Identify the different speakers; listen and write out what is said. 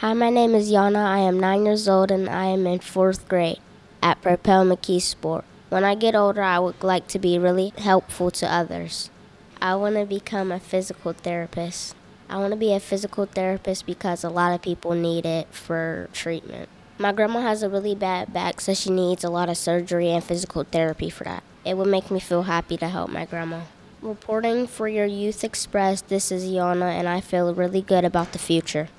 Speaker 1: Hi, my name is Yonna. I am nine years old and I am in fourth grade at Propel McKeesport. When I get older, I would like to be really helpful to others. I want to become a physical therapist. I want to be a physical therapist because a lot of people need it for treatment. My grandma has a really bad back, so she needs a lot of surgery and physical therapy for that. It would make me feel happy to help my grandma. Reporting for your Youth Express, this is Yonna, and I feel really good about the future.